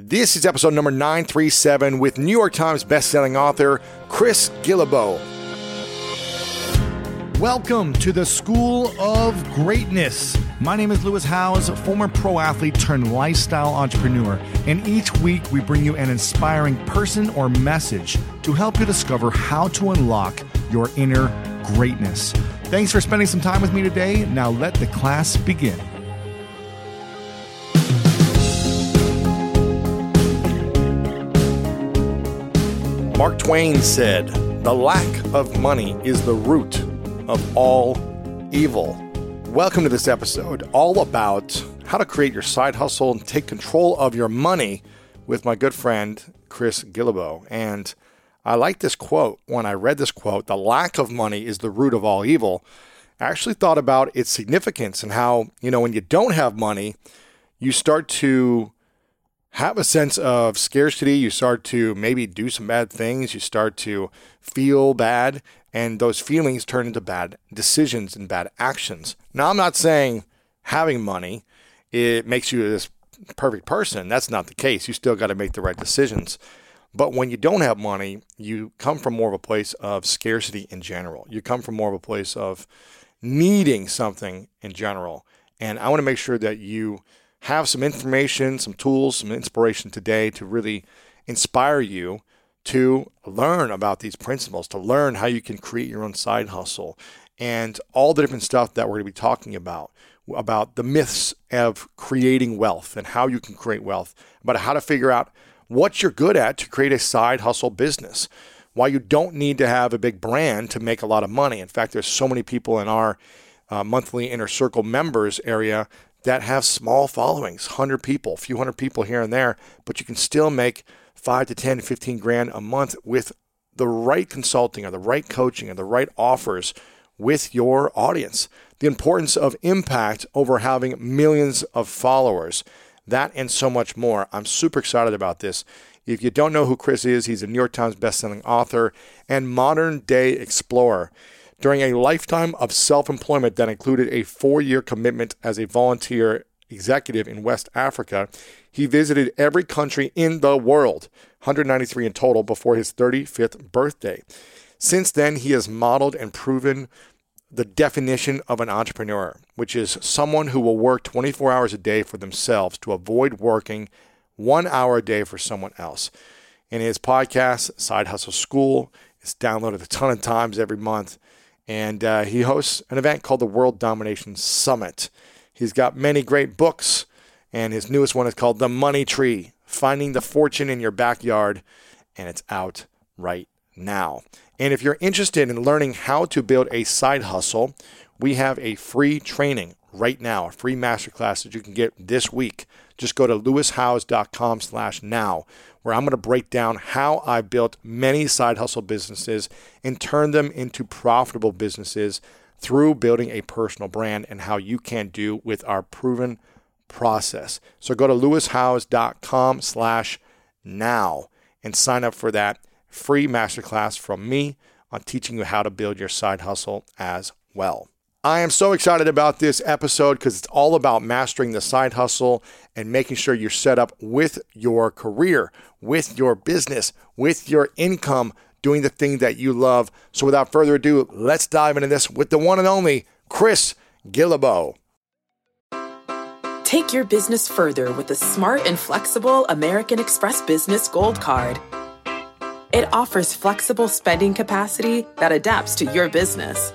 This is episode number 937 with New York Times bestselling author Chris Guillebeau. Welcome to the School of Greatness. My name is Lewis Howes, former pro athlete turned lifestyle entrepreneur, and each week we bring you an inspiring person or message to help you discover how to unlock your inner greatness. Thanks for spending some time with me today. Now let the class begin. Mark Twain said, The lack of money is the root of all evil. Welcome to this episode, all about how to create your side hustle and take control of your money with my good friend, Chris Guillebeau. And I like this quote. When I read this quote, the lack of money is the root of all evil. I actually thought about its significance and how, you know, when you don't have money, you start to have a sense of scarcity. You start to maybe do some bad things. You start to feel bad, and those feelings turn into bad decisions and bad actions. Now, I'm not saying having money it makes you this perfect person. That's not the case. You still got to make the right decisions. But when you don't have money, you come from more of a place of scarcity in general. You come from more of a place of needing something in general. And I want to make sure that you have some information, some tools, some inspiration today to really inspire you to learn about these principles, to learn how you can create your own side hustle, and all the different stuff that we're going to be talking about about the myths of creating wealth and how you can create wealth, about how to figure out what you're good at to create a side hustle business. Why you don't need to have a big brand to make a lot of money. In fact, there's so many people in our uh, monthly inner circle members area that have small followings, 100 people, a few hundred people here and there, but you can still make 5 to 10, 15 grand a month with the right consulting or the right coaching or the right offers with your audience. The importance of impact over having millions of followers, that and so much more. I'm super excited about this. If you don't know who Chris is, he's a New York Times bestselling author and modern day explorer. During a lifetime of self employment that included a four year commitment as a volunteer executive in West Africa, he visited every country in the world, 193 in total, before his 35th birthday. Since then, he has modeled and proven the definition of an entrepreneur, which is someone who will work 24 hours a day for themselves to avoid working one hour a day for someone else. In his podcast, Side Hustle School, it's downloaded a ton of times every month and uh, he hosts an event called the World Domination Summit. He's got many great books, and his newest one is called The Money Tree Finding the Fortune in Your Backyard, and it's out right now. And if you're interested in learning how to build a side hustle, we have a free training right now, a free masterclass that you can get this week. Just go to lewishowes.com slash now where I'm going to break down how I built many side hustle businesses and turned them into profitable businesses through building a personal brand and how you can do with our proven process. So go to lewishowes.com slash now and sign up for that free masterclass from me on teaching you how to build your side hustle as well. I am so excited about this episode because it's all about mastering the side hustle and making sure you're set up with your career, with your business, with your income, doing the thing that you love. So, without further ado, let's dive into this with the one and only Chris Guillebeau. Take your business further with the smart and flexible American Express Business Gold Card. It offers flexible spending capacity that adapts to your business.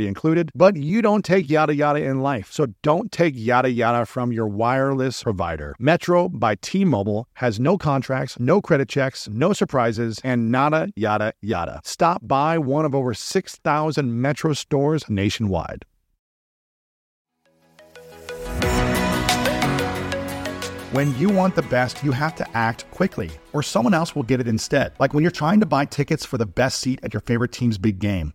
included, but you don't take yada yada in life. So don't take yada yada from your wireless provider. Metro by T Mobile has no contracts, no credit checks, no surprises, and nada yada yada. Stop by one of over 6,000 Metro stores nationwide. When you want the best, you have to act quickly, or someone else will get it instead. Like when you're trying to buy tickets for the best seat at your favorite team's big game,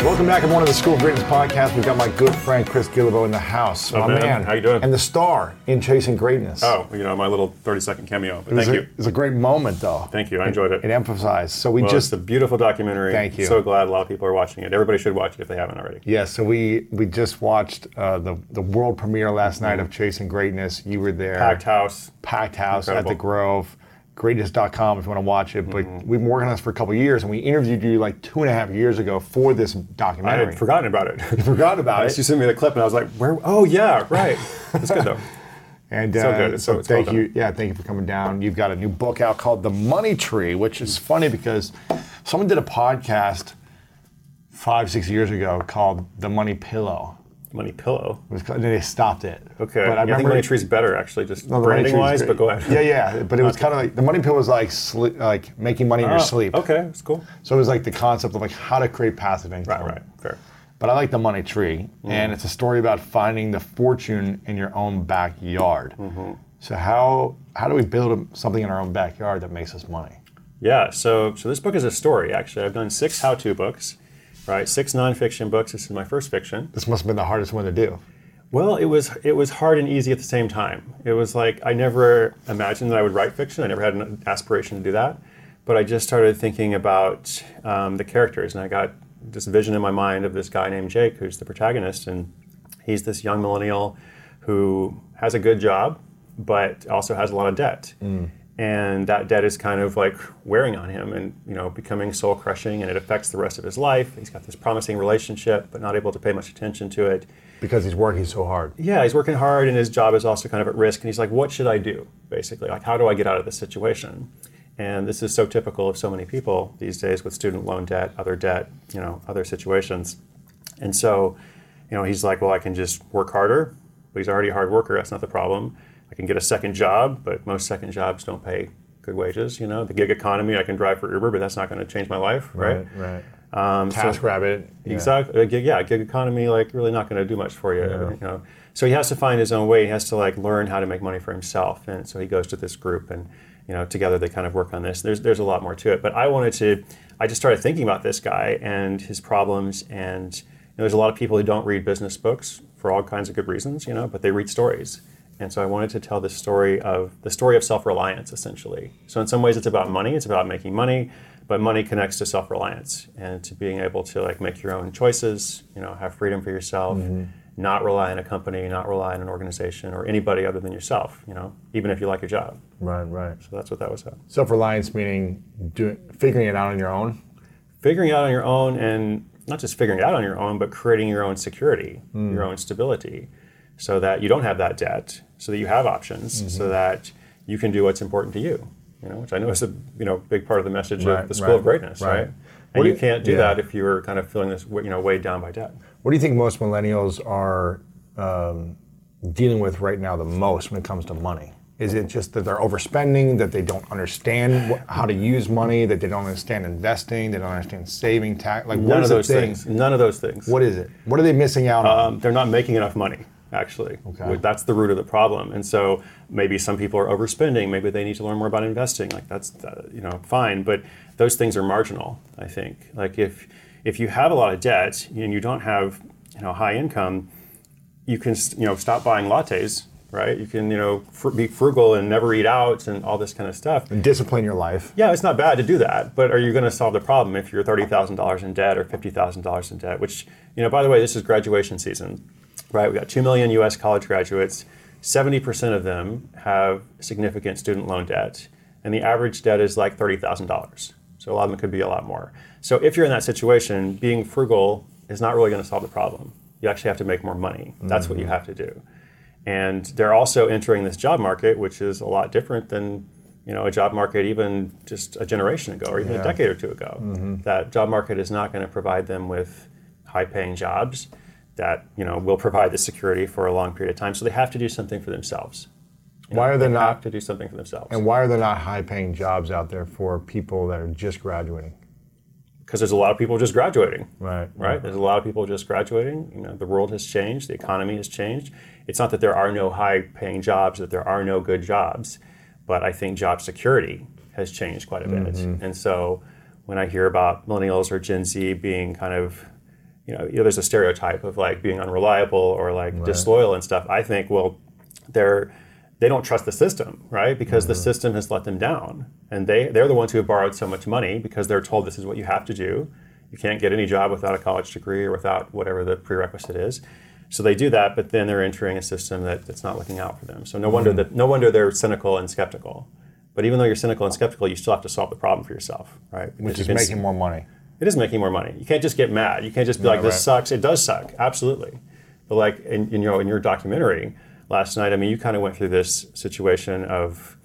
Welcome back. I'm one of the School of Greatness podcast. We've got my good friend Chris Guillebeau in the house. Oh, my man. How you doing? And the star in Chasing Greatness. Oh, you know, my little 30 second cameo. But thank a, you. It was a great moment, though. Thank you. I enjoyed it. It emphasized. So we well, just it's a beautiful documentary. Thank you. So glad a lot of people are watching it. Everybody should watch it if they haven't already. yeah. So we we just watched uh, the the world premiere last night of Chasing Greatness. You were there. Mm-hmm. Packed house. packed house at the Grove. Greatness.com if you want to watch it. But we've been working on this for a couple of years, and we interviewed you like two and a half years ago for this documentary. I had forgotten about it. You forgot about it. sent me the clip, and I was like, "Where? Oh yeah, right. It's good though." And So uh, good. So- thank well you. Yeah, thank you for coming down. You've got a new book out called The Money Tree, which is funny because someone did a podcast five, six years ago called The Money Pillow. Money pillow. It was called, and they stopped it. Okay. But I I, think remember Money Tree's better actually, just No, branding wise. But go ahead. Yeah, yeah. But it was kind of like the money pill was like sli- like making money in your Oh, sleep. Okay, it's cool. So it was like the concept of like how to create passive income. Right, right, fair. But I like the money tree, Mm. and it's a story about finding the fortune in your own backyard. Mm-hmm. So how how do we build something in our own backyard that makes us money? Yeah, so so this book is a story. Actually, I've done six how-to books, right? Six nonfiction books. This is my first fiction. This must have been the hardest one to do. Well, it was it was hard and easy at the same time. It was like I never imagined that I would write fiction. I never had an aspiration to do that, but I just started thinking about um, the characters, and I got this vision in my mind of this guy named Jake, who's the protagonist, and he's this young millennial who has a good job, but also has a lot of debt. And that debt is kind of like wearing on him and you know becoming soul crushing and it affects the rest of his life. He's got this promising relationship but not able to pay much attention to it Because he's working so hard. yeah, he's working hard and his job is also kind of at risk. And he's like, what should I do? Basically, like, how do I get out of this situation? And this is so typical of so many people these days with student loan debt, other debt, you know, other situations. And so, you know, he's like, well, I can just work harder. But he's already a hard worker. That's not the problem. I can get a second job, but most second jobs don't pay good wages. You know, the gig economy, I can drive for Uber, but that's not going to change my life, right? Right. right. Um, Task Rabbit. Yeah. Exactly. Gig, yeah, gig economy, like really not going to do much for you. Yeah. You know, so he has to find his own way. He has to like learn how to make money for himself, and so he goes to this group, and you know, together they kind of work on this. There's there's a lot more to it, but I wanted to. I just started thinking about this guy and his problems, and you know, there's a lot of people who don't read business books for all kinds of good reasons, you know, but they read stories. And so I wanted to tell the story of the story of self-reliance, essentially. So in some ways, it's about money. It's about making money, but money connects to self-reliance and to being able to like make your own choices. You know, have freedom for yourself. Mm-hmm not rely on a company, not rely on an organization or anybody other than yourself, you know, even if you like your job. Right, right. So that's what that was about. Self reliance meaning doing, figuring it out on your own? Figuring it out on your own and not just figuring it out on your own, but creating your own security, mm. your own stability, so that you don't have that debt, so that you have options, mm-hmm. so that you can do what's important to you. You know, which I know is a you know big part of the message right, of the School right, of Greatness, right? right? And you, you, can't do yeah. that if you're kind of feeling this you know weighed down by debt. What do you think most millennials are um, dealing with right now the most when it comes to money? Is it just that they're overspending, that they don't understand wh- how to use money, that they don't understand investing, they don't understand saving tax? Like none of those things. None of those things. What is it? What are they missing out on? Um, they're not making enough money. Actually, okay. that's the root of the problem. And so maybe some people are overspending. Maybe they need to learn more about investing. Like that's you know fine, but those things are marginal. I think. Like if if you have a lot of debt and you don't have you know high income, you can you know stop buying lattes, right? You can you know fr- be frugal and never eat out and all this kind of stuff. And discipline your life. Yeah, it's not bad to do that, but are you going to solve the problem if you're thirty thousand dollars in debt or fifty thousand dollars in debt? Which you know, by the way, this is graduation season, right? We got two million U.S. college graduates. Seventy percent of them have significant student loan debt, and the average debt is like thirty thousand dollars. So a lot of them could be a lot more. So if you're in that situation, being frugal is not really going to solve the problem. You actually have to make more money. That's mm-hmm. what you mm-hmm. have to do. And they're also entering this job market, which is a lot different than you know a job market even just a generation ago or even yeah. a decade or two ago. Mm-hmm. That job market is not going to provide them with high-paying jobs that you know will provide the security for a long period of time. So they have to do something for themselves. You why know, are there not to do something for themselves? And why are there not high-paying jobs out there for people that are just graduating? Because there's a lot of people just graduating. Right. Right. There's a lot of people just graduating. You know, the world has changed. The economy has changed. It's not that there are no high-paying jobs, that there are no good jobs, but I think job security has changed quite a bit. Mm-hmm. And so, when I hear about millennials or Gen Z being kind of you know, you know, there's a stereotype of like being unreliable or like right. disloyal and stuff. I think, well, they're they don't trust the system, right? Because mm-hmm. the system has let them down. And they, they're the ones who have borrowed so much money because they're told this is what you have to do. You can't get any job without a college degree or without whatever the prerequisite is. So they do that, but then they're entering a system that, that's not looking out for them. So no mm-hmm. wonder that no wonder they're cynical and skeptical. But even though you're cynical and skeptical, you still have to solve the problem for yourself, right? Because Which is making more money. It is making more money. You can't just get mad. You can't just be like, "This right. sucks." It does suck, absolutely. But like, in, you know, in your documentary, last night. I mean, you kind of went through this situation of,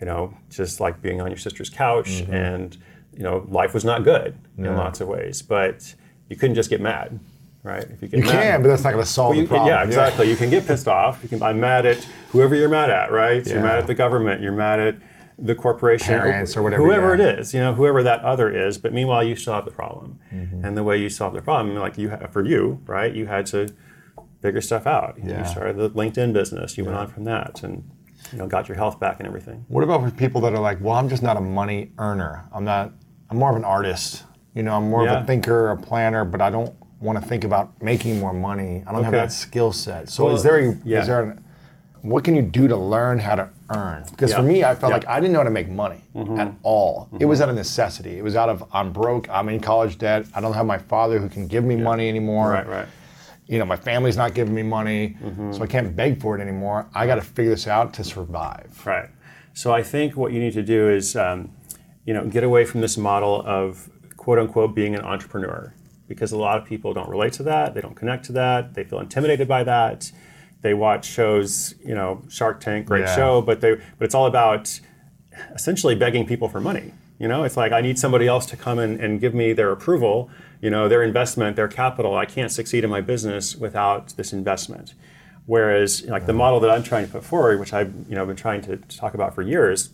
you know, just like being on your sister's couch mm-hmm. and, you know, life was not good yeah. in lots of ways, but you couldn't just get mad. Right? If you, get you mad, can, but that's not going to solve well, the problem. yeah, exactly. You can get pissed off. You can. I'm mad at whoever you're mad at. Right? Yeah. You're mad at the government. You're mad at the corporation, parents or whatever, whoever yeah. it is, you know, whoever that other is. But meanwhile, you still have the problem, mm-hmm. and the way you solve the problem, like you have, for you, right? You had to figure stuff out. You, yeah. you started the LinkedIn business. You yeah. went on from that and you know got your health back and everything. What about for people that are like, well, I'm just not a money earner. I'm not. I'm more of an artist. You know, I'm more yeah. of a thinker, a planner, but I don't want to think about making more money. I don't okay. have that skill set. So well, is there a, yeah. is there an, what can you do to learn how to earn? Because for me, I felt like I didn't know how to make money mm-hmm. at all. Mm-hmm. It was out of necessity. It was out of I'm broke. I'm in college debt. I don't have my father who can give me money anymore. Right, right you know, my family's not giving me money, mm-hmm. so I can't beg for it anymore. I got to figure this out to survive. Right. So I think what you need to do is, um, you know, get away from this model of quote unquote being an entrepreneur, because a lot of people don't relate to that. They don't connect to that. They feel intimidated by that. They watch shows, you know, Shark Tank, great yeah. show, but they, but it's all about essentially begging people for money You know, it's like I need somebody else to come in and give me their approval, you know, their investment, their capital. I can't succeed in my business without this investment. Whereas, like the model that I'm trying to put forward, which I've you know been trying to talk about for years,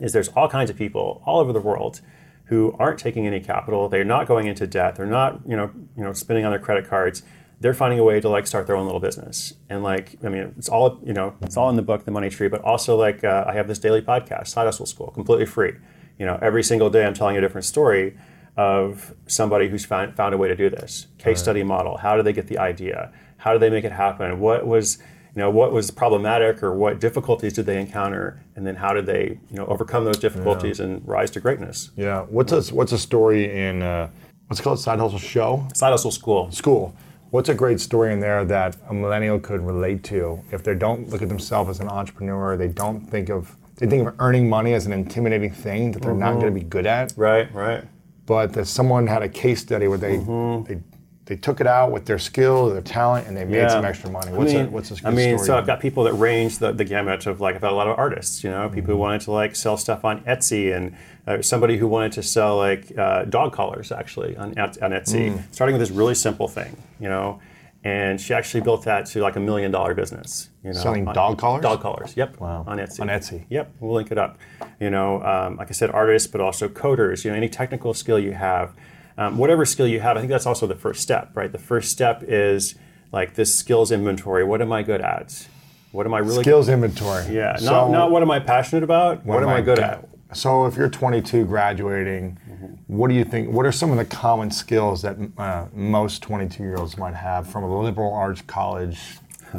is there's all kinds of people all over the world who aren't taking any capital. They're not going into debt. They're not you know you know spending on their credit cards. They're finding a way to like start their own little business. And like I mean, it's all you know, it's all in the book, The Money Tree. But also like uh, I have this daily podcast, Side Hustle School, completely free. You know, every single day I'm telling a different story of somebody who's found, found a way to do this. Case right. study model. How did they get the idea? How did they make it happen? What was you know what was problematic or what difficulties did they encounter and then how did they you know overcome those difficulties yeah. and rise to greatness yeah what's a what's a story in uh, what's it called side hustle show side hustle school school what's a great story in there that a millennial could relate to if they don't look at themselves as an entrepreneur they don't think of they think of earning money as an intimidating thing that they're mm-hmm. not going to be good at right right but that someone had a case study where they mm-hmm. they they took it out with their skill, their talent, and they made yeah. some extra money. What's I mean, a, what's I mean, so I've got people that range the, the gamut of like I've got a lot of artists, you know, people mm-hmm. who wanted to like sell stuff on Etsy, and uh, somebody who wanted to sell like uh, dog collars actually on on Etsy, mm. starting with this really simple thing, you know. And she actually built that to like a million dollar business. You know, selling on, dog collars. Dog collars. Yep. Wow. On Etsy. On Etsy. Yep. We'll link it up. You know, um, like I said, artists, but also coders. You know, any technical skill you have um, whatever skill you have, I think that's also the first step, right? The first step is like this skills inventory. What am I good at? What am I really skills good? inventory? Yeah, so not not what am I passionate about. What, what am I good at? So if you're 22 graduating, mm-hmm. what do you think? What are some of the common skills that uh, most 22 year olds might have from a liberal arts college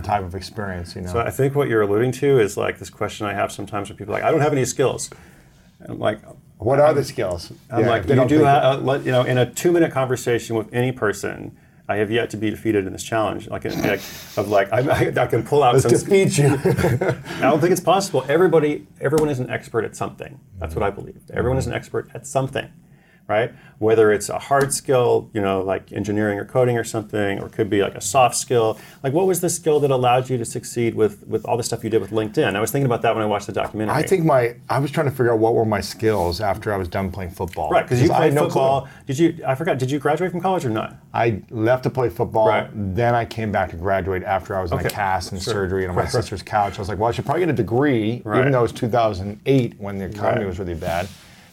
type of experience? You know. So I think what you're alluding to is like this question I have sometimes when people are like, I don't have any skills. And I'm like, what are the skills? I'm yeah, like, you do have, uh, you know, in a two minute conversation with any person, I have yet to be defeated in this challenge. Like, like of like, I, I, can pull out. Let's some, defeat you. I don't think it's possible. Everybody, everyone is an expert at something. That's what I believe. Everyone is an expert at something right? Whether it's a hard skill, you know, like engineering or coding or something, or it could be like a soft skill. Like, what was the skill that allowed you to succeed with with all the stuff you did with LinkedIn? I was thinking about that when I watched the documentary. I think my I was trying to figure out what were my skills after I was done playing football. Right, because you played no football. Clue. Did you? I forgot. Did you graduate from college or not? I left to play football. Right. Then I came back to graduate after I was okay. in a cast and sure. surgery and on my right. sister's couch. I was like, well, I should probably get a degree, right. even though it was 2008 when the economy was really bad.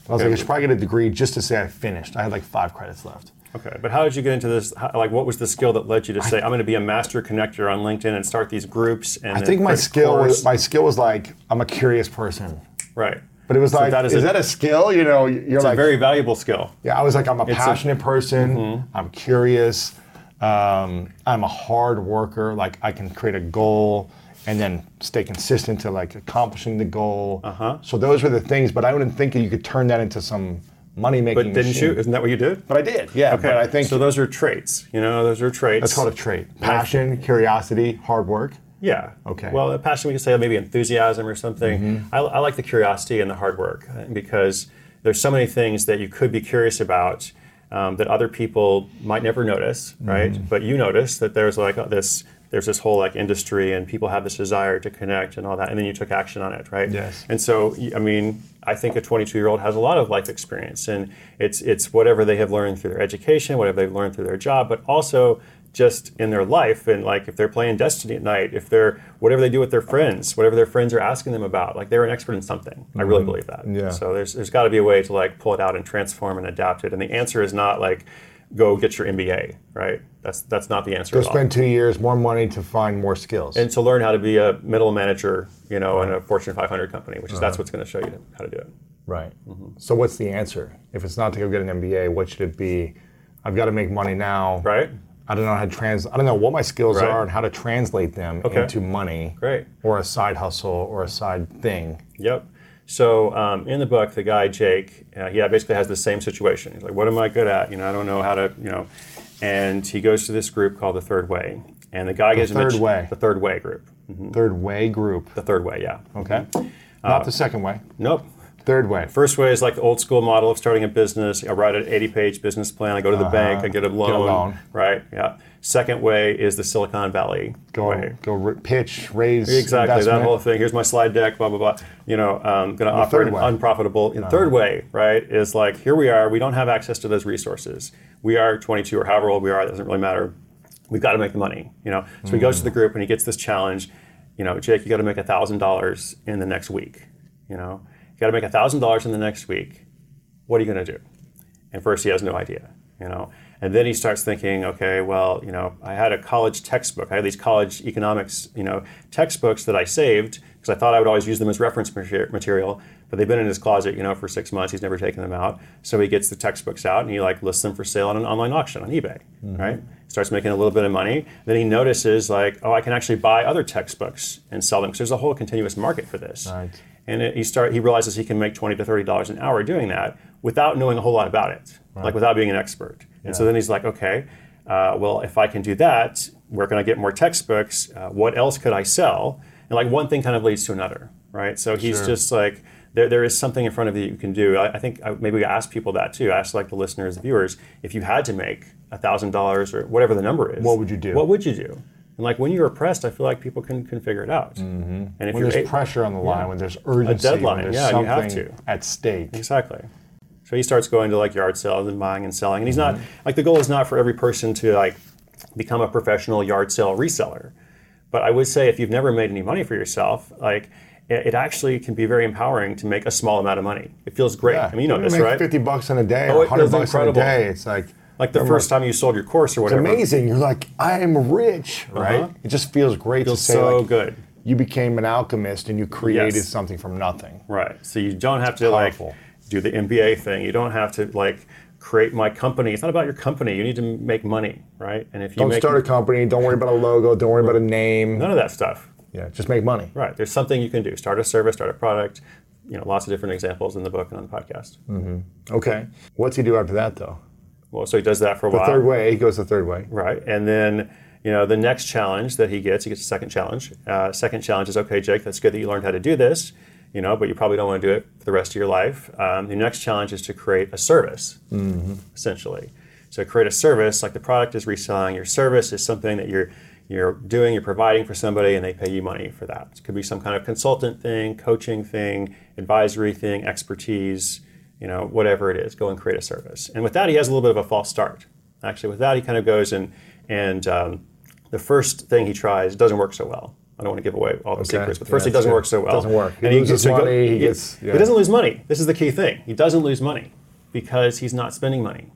I was okay. like, I should probably get a degree just to say I finished. I had like five credits left. Okay, but how did you get into this? How, like, what was the skill that led you to say, I, "I'm going to be a master connector on LinkedIn and start these groups"? And I think my skill was my skill was like I'm a curious person. Right. But it was so like, that is, is a, that a skill? You know, you're it's like a very valuable skill. Yeah, I was like, I'm a it's passionate a, person. Mm-hmm. I'm curious. Um, I'm a hard worker. Like, I can create a goal and then stay consistent to like accomplishing the goal. Uh-huh. So those were the things, but I wouldn't think you could turn that into some money making. But didn't machine. you? Isn't that what you did? But I did. Yeah. Okay. But I think so. Those are traits. You know, those are traits. That's called a trait: passion, curiosity, hard work. Yeah. Okay. Well, passion we can say maybe enthusiasm or something. Mm-hmm. I, I, like the curiosity and the hard work because there's so many things that you could be curious about um, that other people might never notice, right? Mm-hmm. But you notice that there's like this there's this whole like industry and people have this desire to connect and all that and then you took action on it right yes and so i mean i think a 22 year old has a lot of life experience and it's it's whatever they have learned through their education whatever they've learned through their job but also just in their life and like if they're playing destiny at night if they're whatever they do with their friends whatever their friends are asking them about like they're an expert in something mm-hmm. i really mm-hmm. believe that yeah so there's there's got to be a way to like pull it out and transform and adapt it and the answer is not like go get your MBA, right? That's that's not the answer. Go spend two years, more money to find more skills, and to learn how to be a middle manager, you know, right. in a Fortune 500 company, which is uh-huh. that's what's going to show you how to do it. Right. Mm-hmm. So what's the answer? If it's not to go get an MBA, what should it be? I've got to make money now. Right. I don't know how to trans. I don't know what my skills right. are and how to translate them okay. into money. Great. Or a side hustle or a side thing. Yep. So um, in the book, the guy Jake, uh, he basically has the same situation. He's like, "What am I good at? You know, I don't know how to, you know." And he goes to this group called the Third Way, and the guy gets the gives third him a, way. the Third Way group. Mm-hmm. Third Way group. The Third Way, yeah. Okay. Mm-hmm. Not uh, the second way. Nope. Third way. First way is like the old school model of starting a business. I write an 80 page business plan. I go to the uh-huh. bank. I get a loan. Get a loan. Right. Yeah. Second way is the Silicon Valley go, way. Go pitch, raise exactly investment. that whole thing. Here's my slide deck. Blah blah blah. You know, um, going to offer an unprofitable. Uh-huh. Third way, right, is like here we are. We don't have access to those resources. We are 22 or however old we are. It doesn't really matter. We've got to make the money. You know, so mm. he goes to the group and he gets this challenge. You know, Jake, you got to make thousand dollars in the next week. You know, you got to make thousand dollars in the next week. What are you going to do? And first, he has no idea. You know, and then he starts thinking, okay, well, you know, I had a college textbook. I had these college economics, you know, textbooks that I saved because I thought I would always use them as reference material. But they've been in his closet, you know, for six months. He's never taken them out. So he gets the textbooks out and he like lists them for sale on an online auction on eBay, mm-hmm. right? Starts making a little bit of money. Then he notices like, oh, I can actually buy other textbooks and sell them because there's a whole continuous market for this. Right. And it, he start he realizes he can make twenty to thirty dollars an hour doing that without knowing a whole lot about it, right. like without being an expert. And so then he's like, okay, uh, well, if I can do that, where can I get more textbooks? Uh, what else could I sell? And like one thing kind of leads to another, right? So he's sure. just like, there, there is something in front of you that you can do. I, I think I, maybe we ask people that too. Ask like the listeners, the viewers, if you had to make thousand dollars or whatever the number is, what would you do? What would you do? And like when you're oppressed, I feel like people can, can figure it out. Mm-hmm. And if when there's a, pressure on the line, yeah, when there's urgency, a deadline, yeah, you have to at stake. Exactly. So he starts going to like yard sales and buying and selling. And he's not like the goal is not for every person to like become a professional yard sale reseller. But I would say if you've never made any money for yourself, like it, actually can be very empowering to make a small amount of money. It feels great. Yeah. I mean, you know you this, right? Fifty bucks in a day, oh, hundred bucks incredible. in a day. It's like like the first like, time you sold your course or whatever. It's amazing. You're like, I am rich, right? Uh-huh. It just feels great feels to say. So like, good. You became an alchemist and you created yes. something from nothing. Right. So you don't have to Powerful. like do the MBA thing. You don't have to like create my company. It's not about your company. You need to make money, right? And if you don't start a company, don't worry about a logo, don't worry about a name. None of that stuff. Yeah, just make money. Right. There's something you can do. Start a service, start a product. You know, lots of different examples in the book and on the podcast. Mm-hmm. Okay. What's he do after that, though? Well, so he does that for a the while. The third way. He goes the third way. Right. And then you know the next challenge that he gets, he gets a second challenge. Uh, second challenge is okay, Jake. That's good that you learned how to do this you know, but you probably don't want to do it for the rest of your life. Um, the next challenge is to create a service, mm-hmm. essentially. So create a service, like the product is reselling. Your service is something that you're you're doing, you're providing for somebody, and they pay you money for that. It could be some kind of consultant thing, coaching thing, advisory thing, expertise, you know, whatever it is. Go and create a service. And with that, he has a little bit of a false start. Actually, with that, he kind of goes and and um, the first thing he tries doesn't work so well. I don't want to give away all the okay. secrets, but first, yeah, doesn't work so well. Doesn't work. He and loses he, money. He, he gets. Yeah. He doesn't lose money. This is the key thing. He doesn't lose money because he's not spending money.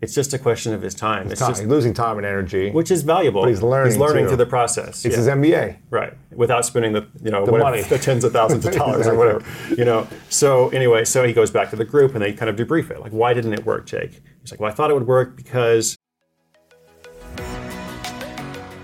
It's just a question of his time. His it's time. Just, he's losing time and energy, which is valuable. But he's learning. He's learning too. through the process. It's yeah. his MBA, right? Without spending the you know the whatever, money, the tens of thousands of dollars exactly. or whatever. You know. So anyway, so he goes back to the group and they kind of debrief it. Like, why didn't it work, Jake? He's like, well, I thought it would work because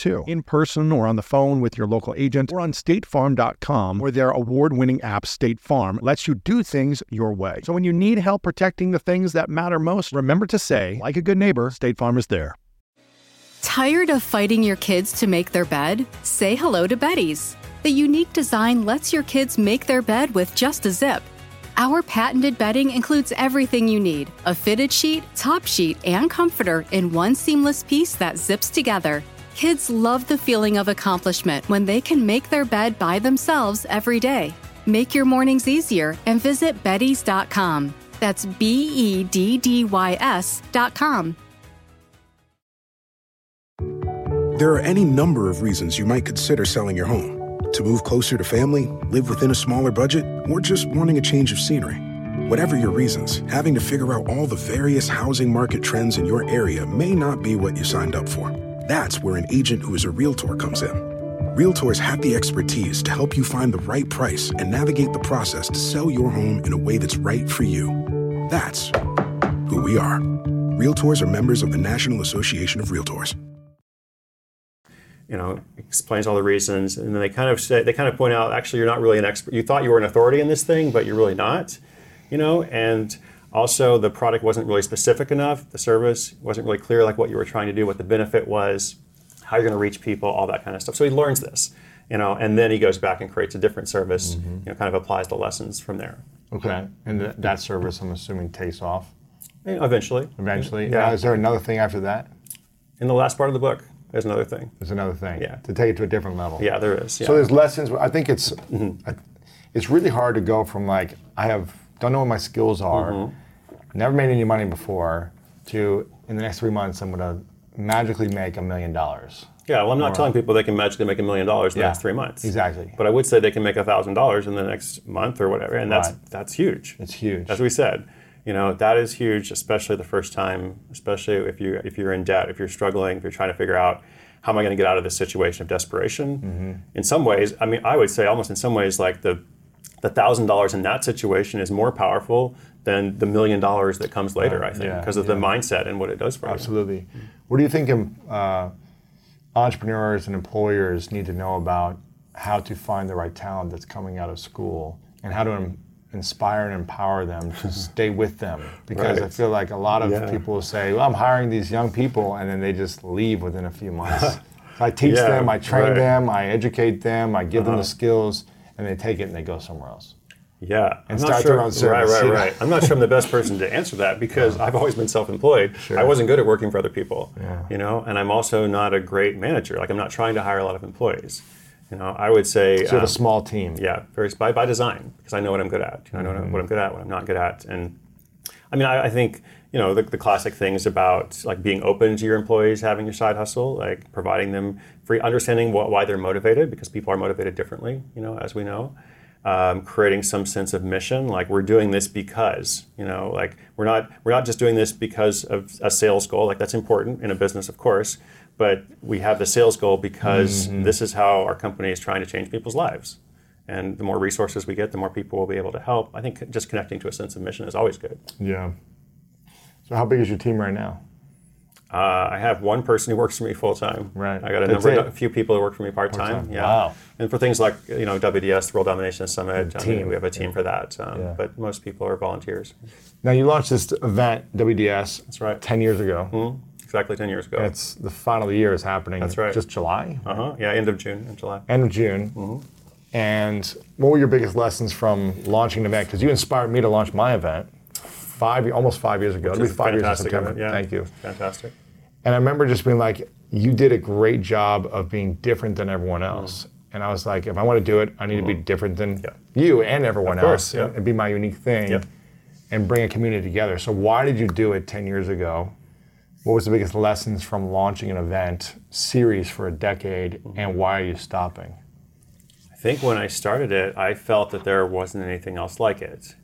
too, in person or on the phone with your local agent or on statefarm.com, where their award winning app, State Farm, lets you do things your way. So when you need help protecting the things that matter most, remember to say, like a good neighbor, State Farm is there. Tired of fighting your kids to make their bed? Say hello to Beddys. The unique design lets your kids make their bed with just a zip. Our patented bedding includes everything you need a fitted sheet, top sheet, and comforter in one seamless piece that zips together. Kids love the feeling of accomplishment when they can make their bed by themselves every day. Make your mornings easier and visit Beddys.com. That's B E D D Y S.com. There are any number of reasons you might consider selling your home to move closer to family, live within a smaller budget, or just wanting a change of scenery. Whatever your reasons, having to figure out all the various housing market trends in your area may not be what you signed up for. That's where an agent who is a realtor comes in Realtors have the expertise to help you find the right price and navigate the process to sell your home in a way that's right for you. That's who we are. Realtors are members of the National Association of Realtors. You know, explains all the reasons, and then they kind of say they kind of point out actually you're not really an expert. You thought you were an authority in this thing, but you're really not. You know, and also the product wasn't really specific enough. The service wasn't really clear, like what you were trying to do, what the benefit was how you're going to reach people, all that kind of stuff. So he learns this, you know, and then he goes back and creates a different service, mm-hmm. you know, kind of applies the lessons from there. Okay, and th- that service, I'm assuming, takes off. You know, eventually. Eventually, yeah. Uh, is there another thing after that? In the last part of the book, there's another thing. There's another thing. Yeah. To take it to a different level. Yeah, there is. Yeah. So there's lessons. I think it's mm-hmm. it's really hard to go from like I have don't know what my skills are, mm-hmm. Never made any money before, to in the next three months I'm gonna magically make a million dollars. Yeah, well, I'm not telling people they can magically make a million dollars in the Yeah, next three months. exactly. But I would say they can make a thousand dollars in the next month or whatever, and that's Right. that's huge. It's huge. As we said, you know that is huge, especially the first time, especially if you if you're in debt, if you're struggling, if you're trying to figure out how am I going to get out of this situation of desperation. Mm-hmm. In some ways, I mean, I would say almost in some ways, like the the thousand dollars in that situation is more powerful than the million dollars that comes later. I think yeah, because of the mindset and what it does for you. Absolutely. What do you think um, uh, entrepreneurs and employers need to know about how to find the right talent that's coming out of school and how to inspire and empower them to stay with them? Because I feel like a lot of Yeah. people say, well, I'm hiring these young people, and then they just leave within a few months. so I teach Yeah, them, I train right. them, I educate them, I give them Uh-huh. the skills, and they take it and they go somewhere else. Yeah, And I'm not start sure. their own service, Right, right, right. I'm not sure I'm the best person to answer that because I've always been self-employed. I wasn't good at working for other people, Yeah. you know, and I'm also not a great manager. Like I'm not trying to hire a lot of employees. You know, I would say, So you have um, a small team. yeah, very by, by design because I know what I'm good at. You know, I know what I'm- what I'm good at, what I'm not good at, and I mean, I, I think you know the, the classic things about like being open to your employees having your side hustle, like providing them free understanding what, why they're motivated because people are motivated differently. You know, as we know. Um, creating some sense of mission, like we're doing this because, you know, like we're not we're not just doing this because of a sales goal. Like that's important in a business, of course, but we have the sales goal because this is how our company is trying to change people's lives. And the more resources we get, the more people will be able to help. I think just connecting to a sense of mission is always good. Yeah. So how big is your team right now? Uh, I have one person who works for me full time. Right. I got a That's number, a few people who work for me part time. Yeah. Wow. And for things like you know WDS, the World Domination Summit, I mean, we have a team for that. Um, Yeah. But most people are volunteers. Now you launched this event, WDS. That's right. Ten years ago. Mhm. Exactly ten years ago. And it's the final year is happening. That's right. Just July, uh huh. Yeah. End of June and July. end of June. Mm-hmm. And what were your biggest lessons from launching an event? Because you inspired me to launch my event five, almost five years ago. It'll be five years in September. Yeah. Thank you. Fantastic. And I remember just being like, you did a great job of being different than everyone else. And I was like, if I want to do it, I need to be different than you and everyone course, else and, yeah. and be my unique thing Yep. and bring a community together. So why did you do it 10 years ago? What was the biggest lessons from launching an event series for a decade Mm-hmm. and why are you stopping? I think when I started it, I felt that there wasn't anything else like it.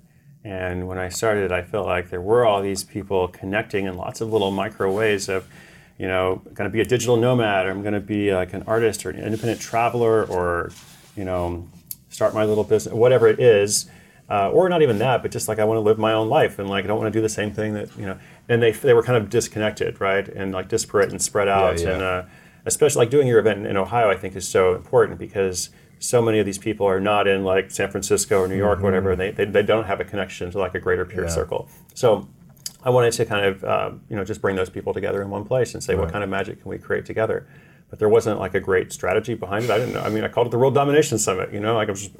And when I started, I felt like there were all these people connecting in lots of little micro ways of, you know, going to be a digital nomad, or I'm going to be like an artist or an independent traveler, or, you know, start my little business, whatever it is. Uh, or not even that, but just like I want to live my own life and like I don't want to do the same thing that, you know, and they, they were kind of disconnected, right? And like disparate and spread out. yeah. And uh, especially like doing your event in Ohio, I think is so important because so many of these people are not in like San Francisco or New York, or whatever. They, they, they don't have a connection to like a greater peer Yeah. circle. So I wanted to kind of, um, you know, just bring those people together in one place and say, what kind of magic can we create together? But there wasn't like a great strategy behind it. I didn't know. I mean, I called it the World Domination Summit, you know, like I was just,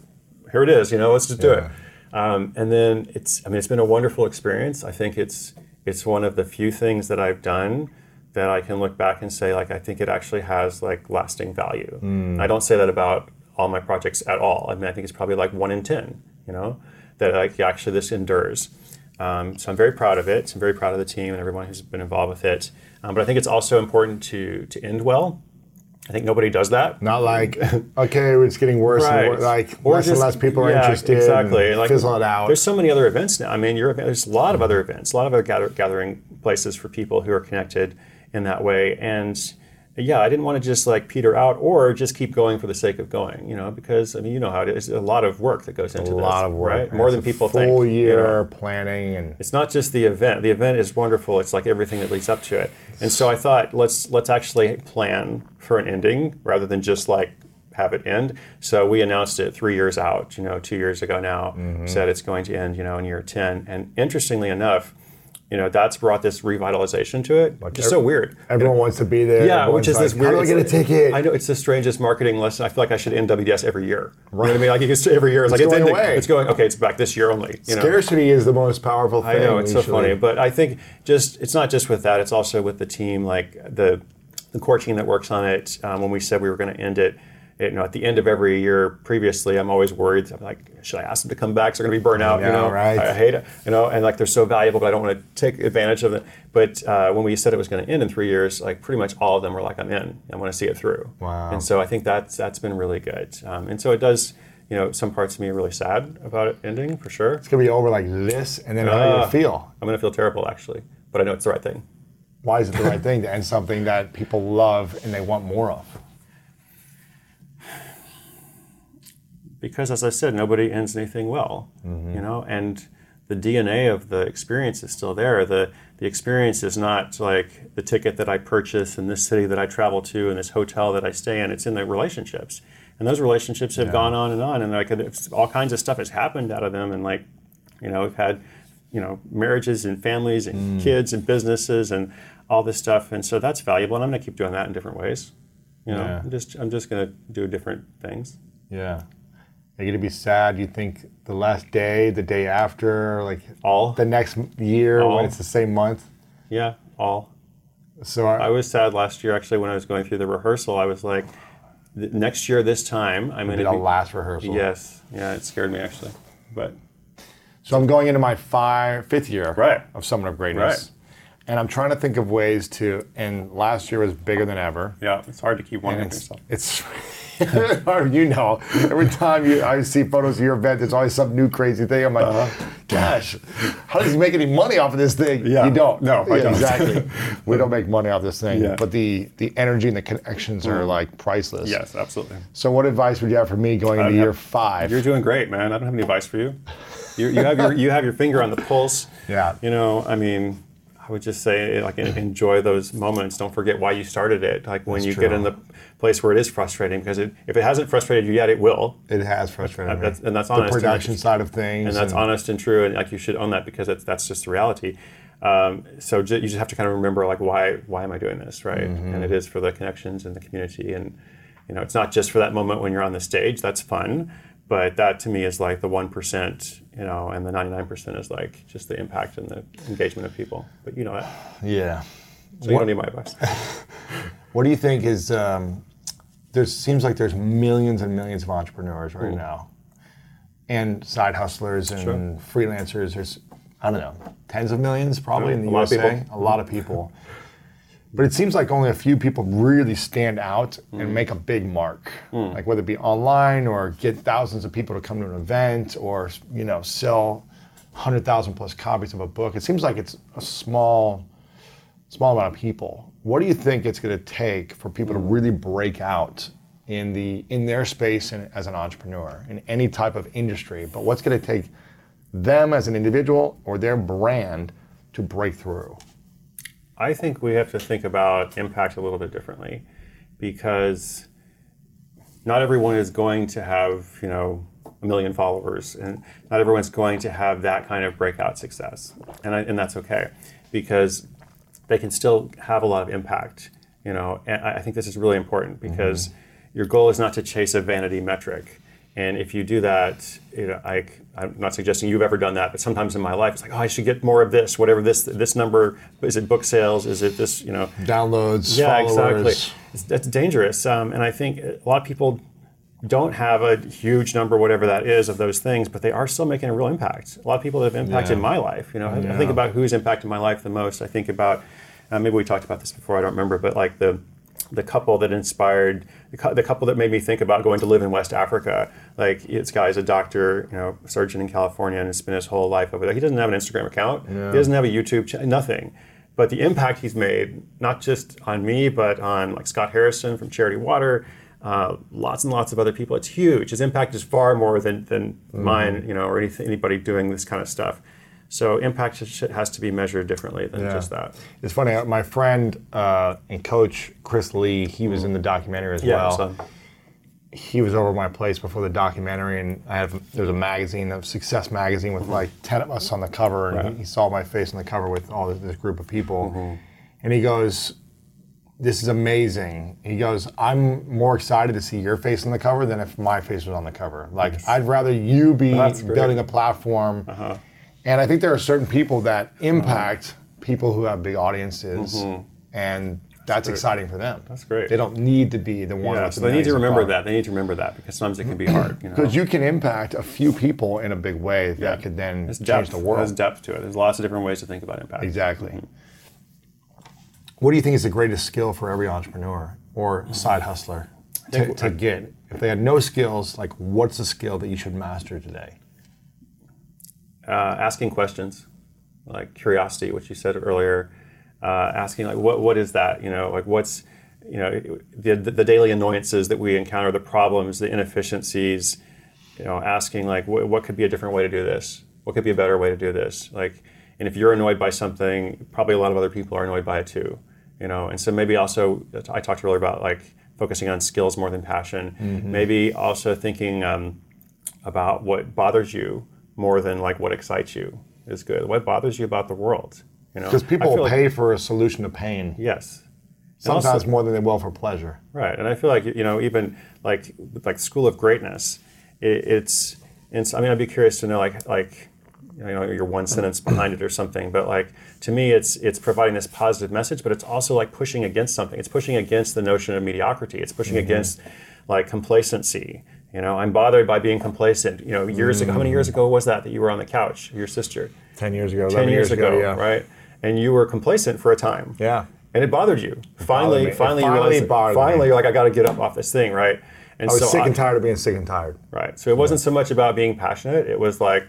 here it is, you know, let's just do it. Um, and then it's, I mean, it's been a wonderful experience. I think it's, it's one of the few things that I've done that I can look back and say, like, I think it actually has like lasting value. I don't say that about all my projects at all. I mean, I think it's probably like one in 10, you know, that like actually this endures. Um, so I'm very proud of it. I'm very proud of the team and everyone who's been involved with it. Um, but I think it's also important to to end well. I think nobody does that. Not like, okay, it's getting worse and worse. Like, Or less and less people are yeah, interested. Exactly. And Like, fizzle it out. There's so many other events now. I mean, there's a lot of other events, a lot of other gather, gathering places for people who are connected in that way. And yeah, I didn't want to just like peter out or just keep going for the sake of going, you know, because I mean, you know how it is. A lot of work that goes into a this, lot of work, right? More than people full think. you know. year planning and It's not just the event. The event is wonderful. It's like everything that leads up to it. And so I thought, let's let's actually plan for an ending rather than just like have it end. So we announced it three years out. You know, two years ago now, Mm-hmm. said it's going to end. You know, in year ten. And interestingly enough, you know, that's brought this revitalization to it. Just so weird. everyone wants to be there. Yeah, which is like, this weird. How do I get a ticket? I know it's the strangest marketing lesson. I feel like I should end WDS every year. You know what I mean? Like it's every year. It's, It's like going it's ending. away. It's going. Okay, it's back this year only. You know? Scarcity is the most powerful thing. I know it's so funny, but I think just it's not just with that; it's also with the team, like the the core team that works on it. Um, when we said we were going to end it, you know, at the end of every year previously, I'm always worried. I'm like, should I ask them to come back? So they're going to be burnt out. you know, right. I, I hate it. You know, and like they're so valuable, but I don't want to take advantage of it. But uh, when we said it was going to end in three years, like pretty much all of them were like, I'm in. I want to see it through. Wow. And so I think that's that's been really good. Um, and so it does. You know, some parts of me are really sad about it ending for sure. It's gonna be over like this, and then how do Ah. you feel? I'm going to feel terrible actually, but I know it's the right thing. Why is it the right thing to end something that people love and they want more of? Because as I said, nobody ends anything well, mm-hmm. you know, and the DNA of the experience is still there. The the experience is not like the ticket that I purchase in this city that I travel to and this hotel that I stay in. It's in the relationships, and those relationships have gone on and on, and like all kinds of stuff has happened out of them, and like, you know, we've had, you know, marriages and families and mm. kids and businesses and all this stuff, and so that's valuable, and I'm going to keep doing that in different ways. You know, Yeah. I'm just I'm just going to do different things. Yeah. Are you gonna be sad? You think the last day, the day after, like All. the next year All. when it's the same month? Yeah, all. So I was sad last year actually when I was going through the rehearsal. I was like, "Th- next year this time I'm gonna be the last rehearsal. Yes, yeah, it scared me actually, but So I'm going into my five, fifth year Right. of Summit of Greatness. Right. And I'm trying to think of ways to, and last year was bigger than ever. yeah, it's hard to keep one it's, yourself. it's you know, every time you I see photos of your event, there's always some new crazy thing. I'm like, gosh, how does he make any money off of this thing? Uh-huh. Yeah. You don't. No, I Yeah, don't. Exactly. we don't make money off this thing. Yeah. But the the energy and the connections are like priceless. Yes, absolutely. So what advice would you have for me going into have- year five? You're doing great, man. I don't have any advice for you. You, you have your you have your finger on the pulse. Yeah. You know, I mean, I would just say eh, like mm-hmm. enjoy those moments. Don't forget why you started it. Like when That's you true. get in the place where it is frustrating, because it, if it hasn't frustrated you yet, it will. it has frustrated me. That's- and that's the honest. production side of things. and that's honest and true and like you should own that because that's, that's just the reality um, so ju- you just have to kind of remember like why why am i doing this right mm-hmm. and it is for the connections and the community and you know it's not just for that moment when you're on the stage that's fun but that to me is like the 1% you know and the 99% is like just the impact and the engagement of people but you know that Yeah. so you don't need my advice What do you think is? Um, there seems like there's millions and millions of entrepreneurs right Mm. now, and side hustlers and freelancers. There's I don't know tens of millions probably Yeah, in the a USA. people. A lot of people. But it seems like only a few people really stand out Mm. and make a big mark, like whether it be online or get thousands of people to come to an event or you know sell hundred thousand plus copies of a book. It seems like it's a small small amount of people. What do you think it's going to take for people to really break out in the in their space and as an entrepreneur in any type of industry? But what's going to take them as an individual or their brand to break through? I think we have to think about impact a little bit differently because not everyone is going to have, you know, a million followers and not everyone's going to have that kind of breakout success. And, I, and that's okay because they can still have a lot of impact, you know. And I I think this is really important mm-hmm. because your goal is not to chase a vanity metric. And if you do that, you know, I, I'm not suggesting you've ever done that, but sometimes in my life, it's like, oh, I should get more of this, whatever this this number is. It book sales? Is it this? You know, Downloads, yeah, followers. exactly. It's, that's dangerous, um, and I think a lot of people don't have a huge number, whatever that is, of those things, but they are still making a real impact. A lot of people that have impacted Yeah. my life. You know, I, I think about who's impacted my life the most. I think about uh, maybe we talked about this before. I don't remember, but like the the couple that inspired the, couple that made me think about going to live in West Africa. Like this guy's a doctor, you know, surgeon in California, and has spent his whole life over there. He doesn't have an Instagram account. He doesn't have a YouTube channel. Nothing. but the impact he's made, not just on me, but on like Scott Harrison from Charity Water, uh, lots and lots of other people. It's huge. His impact is far more than, than mm-hmm. mine, you know, or anything, anybody doing this kind of stuff. So impact has to be measured differently than yeah. just that. It's funny. Uh, my friend uh, and coach Chris Lee, he was in the documentary as yeah, well. So. He was over my place before the documentary, and I have there's a magazine, a Success magazine, with like ten of us on the cover, and right. he, he, saw my face on the cover with all this, this group of people, mm-hmm. and he goes, "This is amazing." He goes, "I'm more excited to see your face on the cover than if my face was on the cover. Like yes. I'd rather you be building a platform." Uh-huh and I think there are certain people that impact people who have big audiences, mm-hmm. and that's, that's exciting for them. That's great. They don't need to be the one. Yeah, so they need to remember that. They need to remember that because sometimes it can be hard. Because you, know? you, can impact a few people in a big way that yeah. could then There's change depth. the world. There's depth to it. There's lots of different ways to think about impact. Exactly. Mm-hmm. What do you think is the greatest skill for every entrepreneur or side hustler to, to get? If they had no skills, like what's the skill that you should master today? Uh, asking questions, like curiosity, which you said earlier, uh, asking like what what is that? You know, like what's you know the, the daily annoyances that we encounter, the problems, the inefficiencies. You know, asking like what, what could be a different way to do this? What could be a better way to do this? Like, and if you're annoyed by something, probably a lot of other people are annoyed by it too. You know, and so maybe also I talked earlier about like focusing on skills more than passion. Mm-hmm. Maybe also thinking um, about what bothers you more than like what excites you is good. What bothers you about the world? You know, because people pay like, for a solution to pain. Yes. Sometimes also, more than they will for pleasure. Right, and I feel like you know even like like School of Greatness, it, it's, it's I mean I'd be curious to know like like you know your one sentence behind it or something, but like to me it's it's providing this positive message, but it's also like pushing against something. It's pushing against the notion of mediocrity. It's pushing mm-hmm. against like complacency you know, I'm bothered by being complacent. You know, years mm. ago, how many years ago was that that you were on the couch, your sister? Ten years ago. Ten years, years ago, ago yeah. right? And you were complacent for a time. Yeah. And it bothered you. It finally, finally, you realized. Finally, you're like, I got to get up off this thing, right? And so I was so sick and tired of being sick and tired. Right. So it wasn't so much about being passionate. It was like,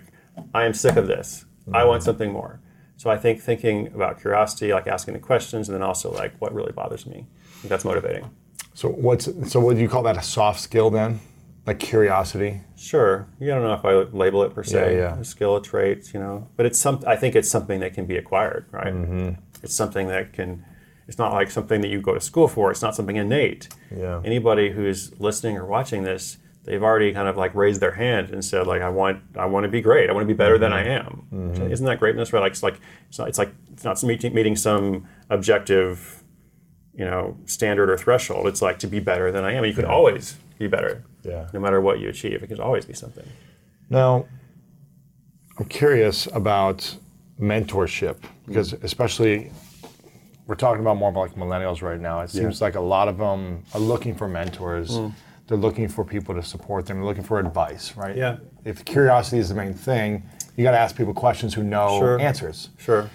I am sick of this. Mm. I want something more. So I think thinking about curiosity, like asking the questions, and then also like what really bothers me. that's motivating. So what's so? would you call that? A soft skill then? Like curiosity. Sure. I don't know if I label it per se. Yeah, yeah. A skill, a trait, you know. But it's some. I think it's something that can be acquired, right? Mm-hmm. It's something that can. It's not like something that you go to school for. It's not something innate. Yeah. Anybody who's listening or watching this, they've already kind of like raised their hand and said like, I want, I want to be great. I want to be better mm-hmm. than I am. Mm-hmm. Isn't that greatness? Right? Like it's like it's not. It's like it's not meeting, meeting some objective, you know, standard or threshold. It's like to be better than I am. You could yeah. always be better. Yeah. No matter what you achieve, it can always be something. Now, I'm curious about mentorship because, especially, we're talking about more of like millennials right now. It seems yeah. like a lot of them are looking for mentors. Mm. They're looking for people to support them. They're looking for advice, right? Yeah. If curiosity is the main thing, you got to ask people questions who know sure. answers. Sure.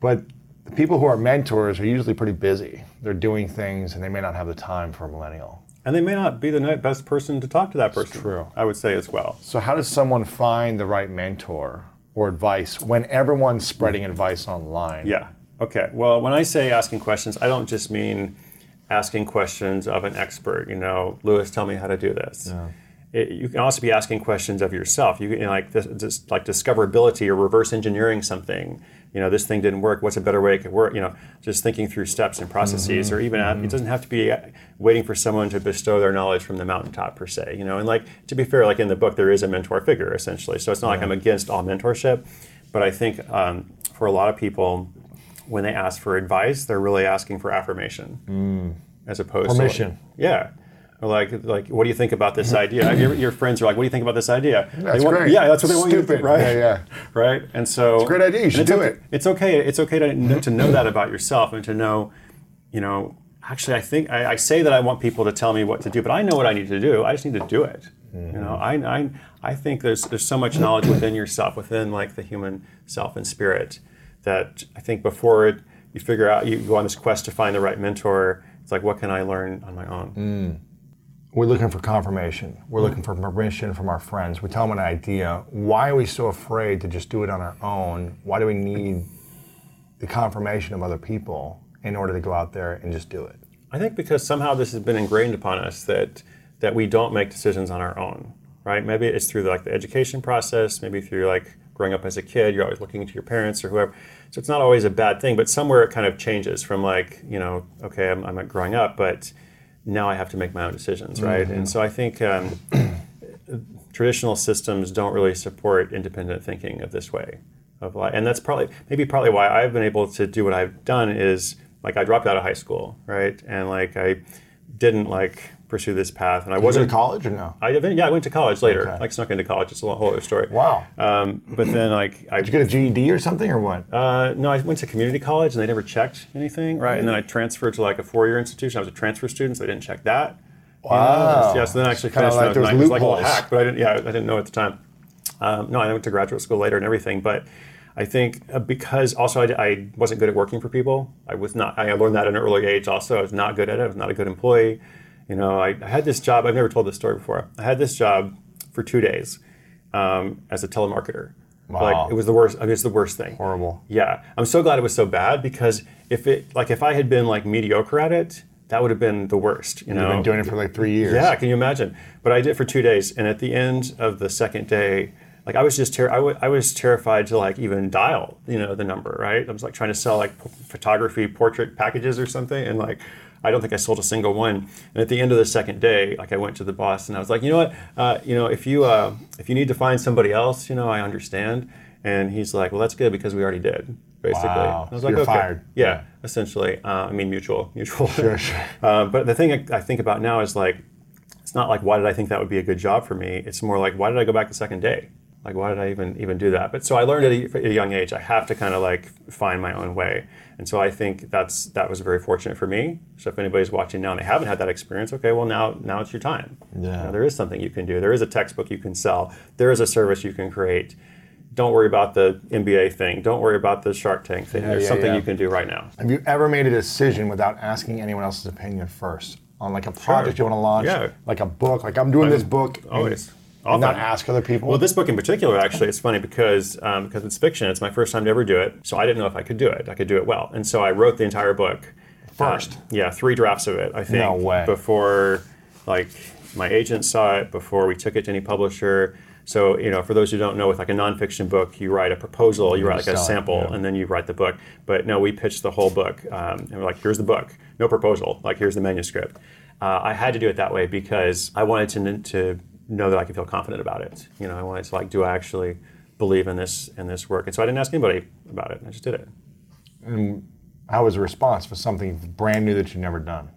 But the people who are mentors are usually pretty busy. They're doing things and they may not have the time for a millennial. And they may not be the best person to talk to that person. It's true. I would say as well. So, how does someone find the right mentor or advice when everyone's spreading advice online? Yeah. Okay. Well, when I say asking questions, I don't just mean asking questions of an expert. You know, Lewis, tell me how to do this. Yeah. It, you can also be asking questions of yourself. You can like this, this, like discoverability or reverse engineering something you know, this thing didn't work. What's a better way it could work? You know, just thinking through steps and processes, mm-hmm. or even mm-hmm. it doesn't have to be waiting for someone to bestow their knowledge from the mountaintop per se. You know, and like to be fair, like in the book, there is a mentor figure essentially. So it's not yeah. like I'm against all mentorship, but I think um, for a lot of people, when they ask for advice, they're really asking for affirmation. Mm. As opposed permission. to like, yeah, or like, like, what do you think about this idea? your, your, friends are like, what do you think about this idea? That's want, great. Yeah, that's what they want Stupid. you to right? Yeah, yeah. Right? And so... It's a great idea. You should do okay, it. It's okay. It's okay to, know, to know that about yourself and to know, you know, actually, I think, I, I, say that I want people to tell me what to do, but I know what I need to do. I just need to do it. Mm-hmm. You know, I, I, I think there's, there's so much knowledge within yourself, within like the human self and spirit that I think before it, you figure out, you go on this quest to find the right mentor, it's like, what can I learn on my own? Mm we're looking for confirmation. We're looking for permission from our friends. We tell them an idea. Why are we so afraid to just do it on our own? Why do we need the confirmation of other people in order to go out there and just do it? I think because somehow this has been ingrained upon us that that we don't make decisions on our own, right? Maybe it's through like the education process, maybe through like growing up as a kid, you're always looking to your parents or whoever. So it's not always a bad thing, but somewhere it kind of changes from like, you know, okay, I'm, I'm growing up, but now I have to make my own decisions, right? Mm-hmm. And so I think um, traditional systems don't really support independent thinking of this way of life, and that's probably maybe partly why I've been able to do what I've done is like I dropped out of high school, right, and like I didn't like pursue this path, and I Did wasn't in college or no. I yeah, I went to college later. Okay. Like snuck into college. It's a whole other story. Wow. Um, but then like I did you get a GED or something or what? Uh, no, I went to community college and they never checked anything, right? And then I transferred to like a four-year institution. I was a transfer student, so they didn't check that. Wow. You know? Yeah, so then I actually finished. Like it was like a little hack, but I didn't. Yeah, I didn't know at the time. Um, no, I went to graduate school later and everything, but I think uh, because also I, I, wasn't good at working for people. I was not. I learned that at an early age. Also, I was not good at it. I was not a good employee. You know, I, I had this job. I've never told this story before. I had this job for two days um, as a telemarketer. Wow. Like it was the worst. I mean, it's the worst thing. Horrible. Yeah, I'm so glad it was so bad because if it like if I had been like mediocre at it, that would have been the worst. You know, You've been doing it for like three years. Yeah, can you imagine? But I did it for two days, and at the end of the second day, like I was just ter- I, w- I was terrified to like even dial, you know, the number. Right? I was like trying to sell like p- photography portrait packages or something, and like I don't think I sold a single one. And at the end of the second day, like I went to the boss and I was like, you know what, uh, you know, if you uh, if you need to find somebody else, you know, I understand. And he's like, well, that's good because we already did, basically. Wow. I was so like, you're okay. fired. Yeah, yeah. essentially. Uh, I mean, mutual, mutual. Sure, sure. Uh, but the thing I, I think about now is like, it's not like why did I think that would be a good job for me. It's more like why did I go back the second day? Like why did I even even do that? But so I learned at a, a young age I have to kind of like find my own way. And so I think that's that was very fortunate for me. So if anybody's watching now and they haven't had that experience, okay, well now now it's your time. Yeah. You know, there is something you can do. There is a textbook you can sell. There is a service you can create. Don't worry about the MBA thing. Don't worry about the Shark Tank thing. Yeah, There's yeah, something yeah. you can do right now. Have you ever made a decision without asking anyone else's opinion first on like a project you want to launch, Yeah. like a book? Like I'm doing this book. Always. And not ask other people. Well, this book in particular, actually, it's funny because um, because it's fiction. It's my first time to ever do it, so I didn't know if I could do it. I could do it well, and so I wrote the entire book First? Uh, yeah, three drafts of it. I think. No way. Before, like, my agent saw it. Before we took it to any publisher. So you know, for those who don't know, with like a nonfiction book, you write a proposal, you write like a sample, yeah. and then you write the book. But no, we pitched the whole book, um, and we're like, here's the book, no proposal. Like, here's the manuscript. Uh, I had to do it that way because I wanted to to know that I can feel confident about it. You know, I wanted to like, do I actually believe in this in this work? And so I didn't ask anybody about it. I just did it. And how was the response for something brand new that you've never done?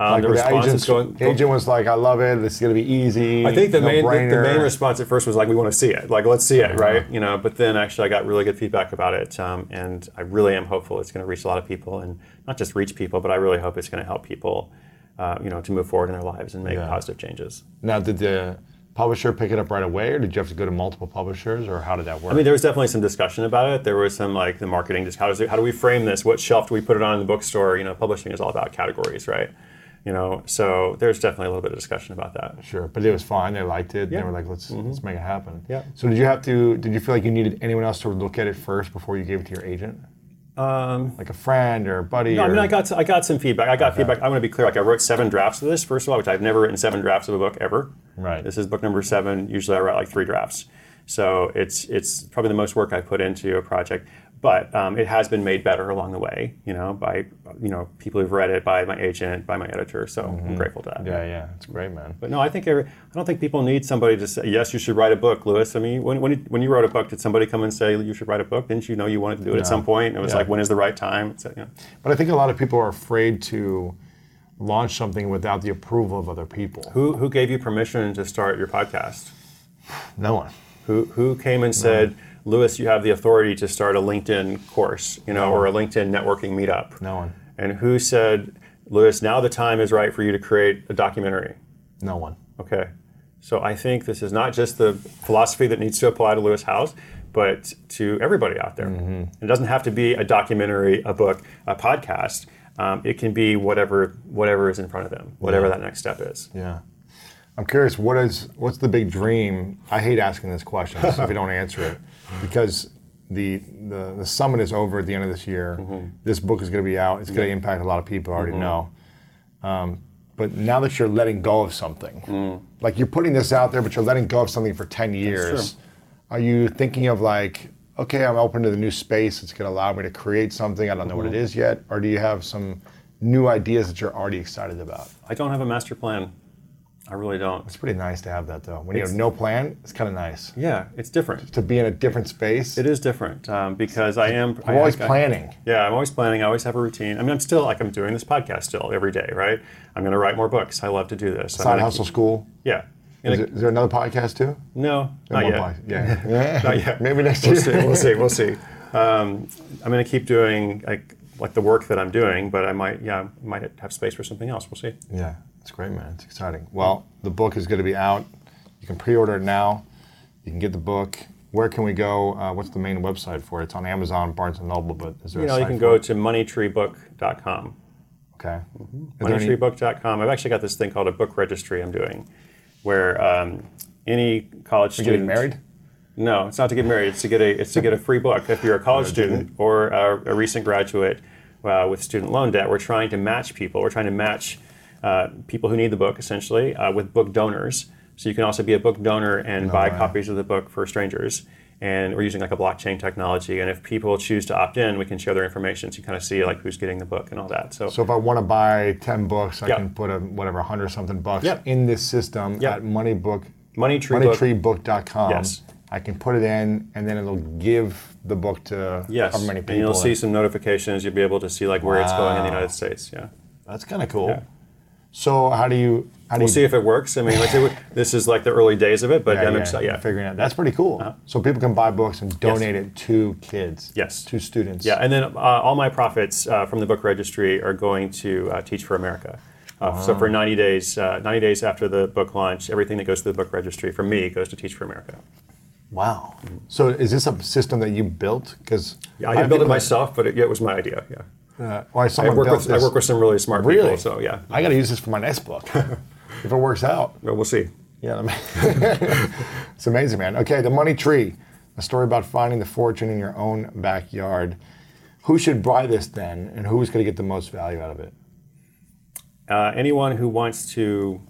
Um, the were response agents, going. the agent was like, "I love it. This is gonna be easy." I think the main the, the main response at first was like, we want to see it. Like, let's see it, right? You know. But then actually, I got really good feedback about it, um, and I really am hopeful it's going to reach a lot of people, and not just reach people, but I really hope it's going to help people, uh, you know, to move forward in their lives and make Yeah. positive changes. Now, did the publisher pick it up right away, or did you have to go to multiple publishers, or how did that work? I mean, there was definitely some discussion about it. There was some like the marketing, just how does it, how do we frame this? What shelf do we put it on in the bookstore? You know, publishing is all about categories, right? You know, so there's definitely a little bit of discussion about that. Sure, but it was fine. They liked it. Yeah. They were like, "Let's let's make it happen." Mm-hmm. Yeah. So did you have to? Did you feel like you needed anyone else to look at it first before you gave it to your agent? Um, Like a friend or a buddy? No, I mean, I got I got some feedback. I got feedback. I want to be clear. Like, I wrote seven drafts of this. First of all, which I've never written seven drafts of a book ever. Right. This is book number seven. Usually, I write like three drafts. So it's it's probably the most work I put into a project. But um, it has been made better along the way. You know, by you know people who've read it, by my agent, by my editor. So I'm grateful to that. Mm-hmm. Yeah, yeah, it's great, man. But no, I think every, I don't think people need somebody to say yes. You should write a book, Lewis. I mean, when when you, when you wrote a book, did somebody come and say you should write a book? Didn't you know you wanted to do it at some point? It was Yeah. like when is the right time? So, yeah. But I think a lot of people are afraid to launch something without the approval of other people. Who who gave you permission to start your podcast? No one. Who who came and said, Lewis, you have the authority to start a LinkedIn course, you know, or a LinkedIn networking meetup? No one. And who said, Lewis, now the time is right for you to create a documentary? No one. Okay. So I think this is not just the philosophy that needs to apply to Lewis Howes, but to everybody out there. It doesn't have to be a documentary, a book, a podcast. Um, it can be whatever whatever is in front of them, whatever that next step is. Yeah. I'm curious, what is what's the big dream? I hate asking this question so if you don't answer it, because the, the the summit is over at the end of this year. Mm-hmm. This book is going to be out. It's going to impact a lot of people. I already know. Um, but now that you're letting go of something, Mm. like you're putting this out there, but you're letting go of something for ten years. Are you thinking of like, okay, I'm open to the new space. It's going to allow me to create something. I don't know what Mm-hmm. it is yet. Or do you have some new ideas that you're already excited about? I don't have a master plan. I really don't. It's pretty nice to have that though. When you have no plan, it's kind of nice Yeah, it's different. to be in a different space. It is different um, because I am. I'm always planning. Yeah, I'm always planning. I always have a routine. I mean, I'm still like I'm doing this podcast still every day, right? I'm going to write more books. I love to do this. Side hustle keep- school. Yeah. Is, it, is there another podcast too? no, not yet. podcast. Yeah. yeah. Not yet. Maybe next We'll year. see. We'll see. We'll see. Um, I'm going to keep doing like like the work that I'm doing, but I might yeah might have space for something else. We'll see. Yeah, it's great, man. It's exciting. Well, the book is going to be out. You can pre-order it now. You can get the book. Where can we go? Uh, what's the main website for it? It's on Amazon, Barnes and Noble, but is there You a know, you can go it? to moneytreebook.com. Okay. Any- Moneytreebook.com. I've actually got this thing called a book registry I'm doing, where um, any college you student getting married? No, it's not to get married. It's to get a it's to get a free book if you're a college student or a, a recent graduate uh, with student loan debt. We're trying to match people. We're trying to match uh, people who need the book essentially uh, with book donors. So you can also be a book donor and buy way. copies of the book for strangers. And we're using like a blockchain technology. And if people choose to opt in, we can share their information. So you kind of see like who's getting the book and all that. So, So if I want to buy ten books, I Yeah. can put a whatever hundred something bucks Yeah. in this system Yeah. at Moneybook, Moneytree Book- moneytreebook.com. Yes. I can put it in, and then it'll give the book to yes, however many people. and you'll see some notifications. You'll be able to see like where it's going in the United States. Yeah. That's kind of cool. Yeah. So how do you? How do We'll you see if it works. I mean, like, this is like the early days of it, but Yeah, I'm yeah, excited. Yeah. figuring out. That's pretty cool. So people can buy books and donate it to kids. Yes. To students. Yeah, and then uh, all my profits uh, from the book registry are going to uh, Teach for America. Uh, So for 90 days, uh, 90 days after the book launch, everything that goes to the book registry for me goes to Teach for America. Wow. So is this a system that you built? Because Yeah, I didn't build it myself, but it, yeah, it was my idea. Yeah, Uh, I work with I work with some really smart Really? people. So yeah, I got to use this for my next book. if it works out. well, we'll see. Yeah, I mean, it's amazing, man. Okay, the money tree, a story about finding the fortune in your own backyard. Who should buy this then, and who's going to get the most value out of it? Uh, anyone who wants to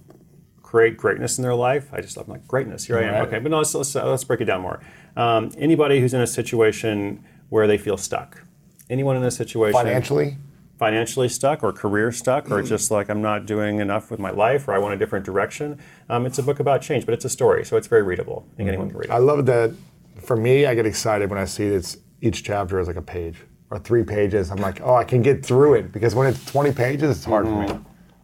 create greatness in their life, I just I'm like greatness. Here I am. Right. Okay, but no, let's let's, let's break it down more. Um, anybody who's in a situation where they feel stuck. Anyone in this situation Financially, financially stuck or career stuck or just like I'm not doing enough with my life or I want a different direction. Um, it's a book about change, but it's a story, so it's very readable. I think anyone can read it. I love that. For me, I get excited when I see it's each chapter is like a page or three pages. I'm like, oh, I can get through it because when it's 20 pages, it's hard for me.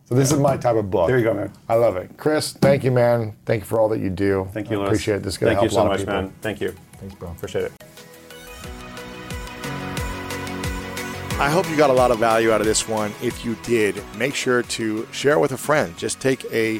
So this is my type of book. There you go, man. I love it, Chris. Thank you, man. Thank you for all that you do. Thank you, I appreciate it. This is going to Thank help you a so lot much, of people. man. Thank you. Thanks, bro. Appreciate it. I hope you got a lot of value out of this one. If you did, make sure to share it with a friend. Just take a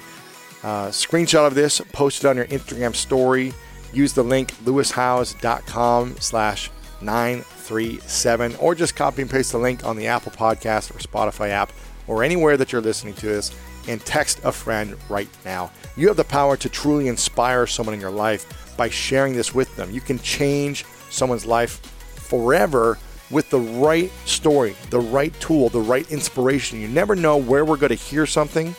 uh, screenshot of this, post it on your Instagram story. Use the link lewishowes.com slash 937 or just copy and paste the link on the Apple Podcast or Spotify app or anywhere that you're listening to this and text a friend right now. You have the power to truly inspire someone in your life by sharing this with them. You can change someone's life forever with the right story, the right tool, the right inspiration. You never know where we're going to hear something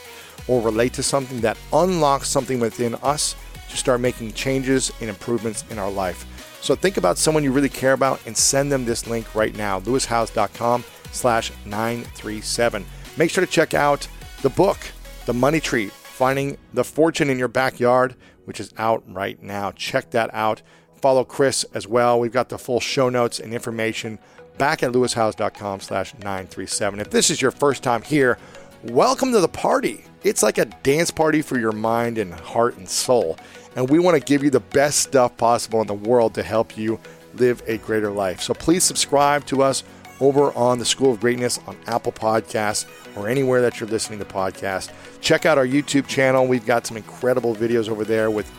or relate to something that unlocks something within us to start making changes and improvements in our life. So think about someone you really care about and send them this link right now, lewishowes.com slash 937. Make sure to check out the book, The Money Tree, Finding the Fortune in Your Backyard, which is out right now. Check that out. Follow Chris as well. We've got the full show notes and information back at lewishowes.com slash 937. If this is your first time here, welcome to the party. It's like a dance party for your mind and heart and soul. And we want to give you the best stuff possible in the world to help you live a greater life. So please subscribe to us over on the School of Greatness on Apple Podcasts or anywhere that you're listening to podcasts. Check out our YouTube channel. We've got some incredible videos over there with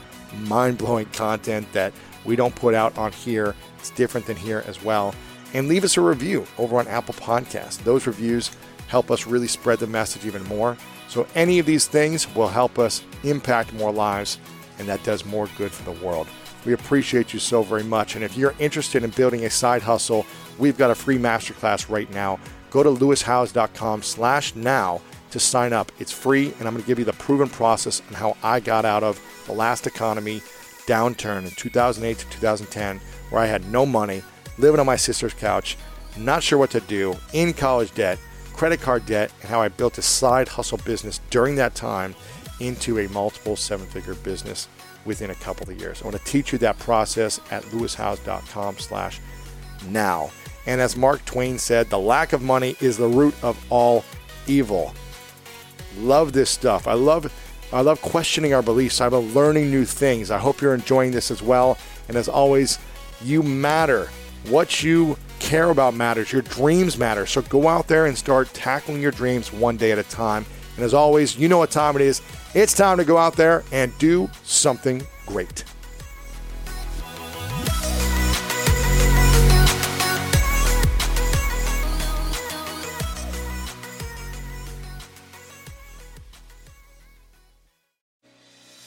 mind blowing content that we don't put out on here. It's different than here as well. And leave us a review over on Apple Podcasts. Those reviews help us really spread the message even more. So, any of these things will help us impact more lives, and that does more good for the world. We appreciate you so very much. And if you're interested in building a side hustle, we've got a free masterclass right now. Go to lewishowes.com slash now to sign up. It's free, and I'm going to give you the proven process on how I got out of the last economy downturn in 2008 to 2010, where I had no money, living on my sister's couch, not sure what to do, in college debt, credit card debt, and how I built a side hustle business during that time into a multiple seven figure business within a couple of years. I want to teach you that process at lewishowes.com slash now. And as Mark Twain said, the lack of money is the root of all evil. Love this stuff. I love I love questioning our beliefs. I love learning new things. I hope you're enjoying this as well. And as always, you matter. What you care about matters. Your dreams matter. So go out there and start tackling your dreams one day at a time. And as always, you know what time it is. It's time to go out there and do something great.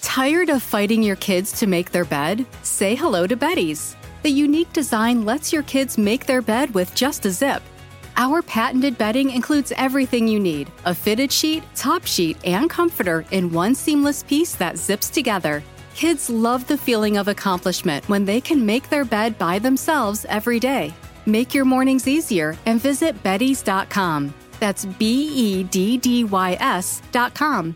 Tired of fighting your kids to make their bed? Say hello to Beddys. The unique design lets your kids make their bed with just a zip. Our patented bedding includes everything you need a fitted sheet, top sheet, and comforter in one seamless piece that zips together. Kids love the feeling of accomplishment when they can make their bed by themselves every day. Make your mornings easier and visit Beddys.com. That's B E D D Y S.com.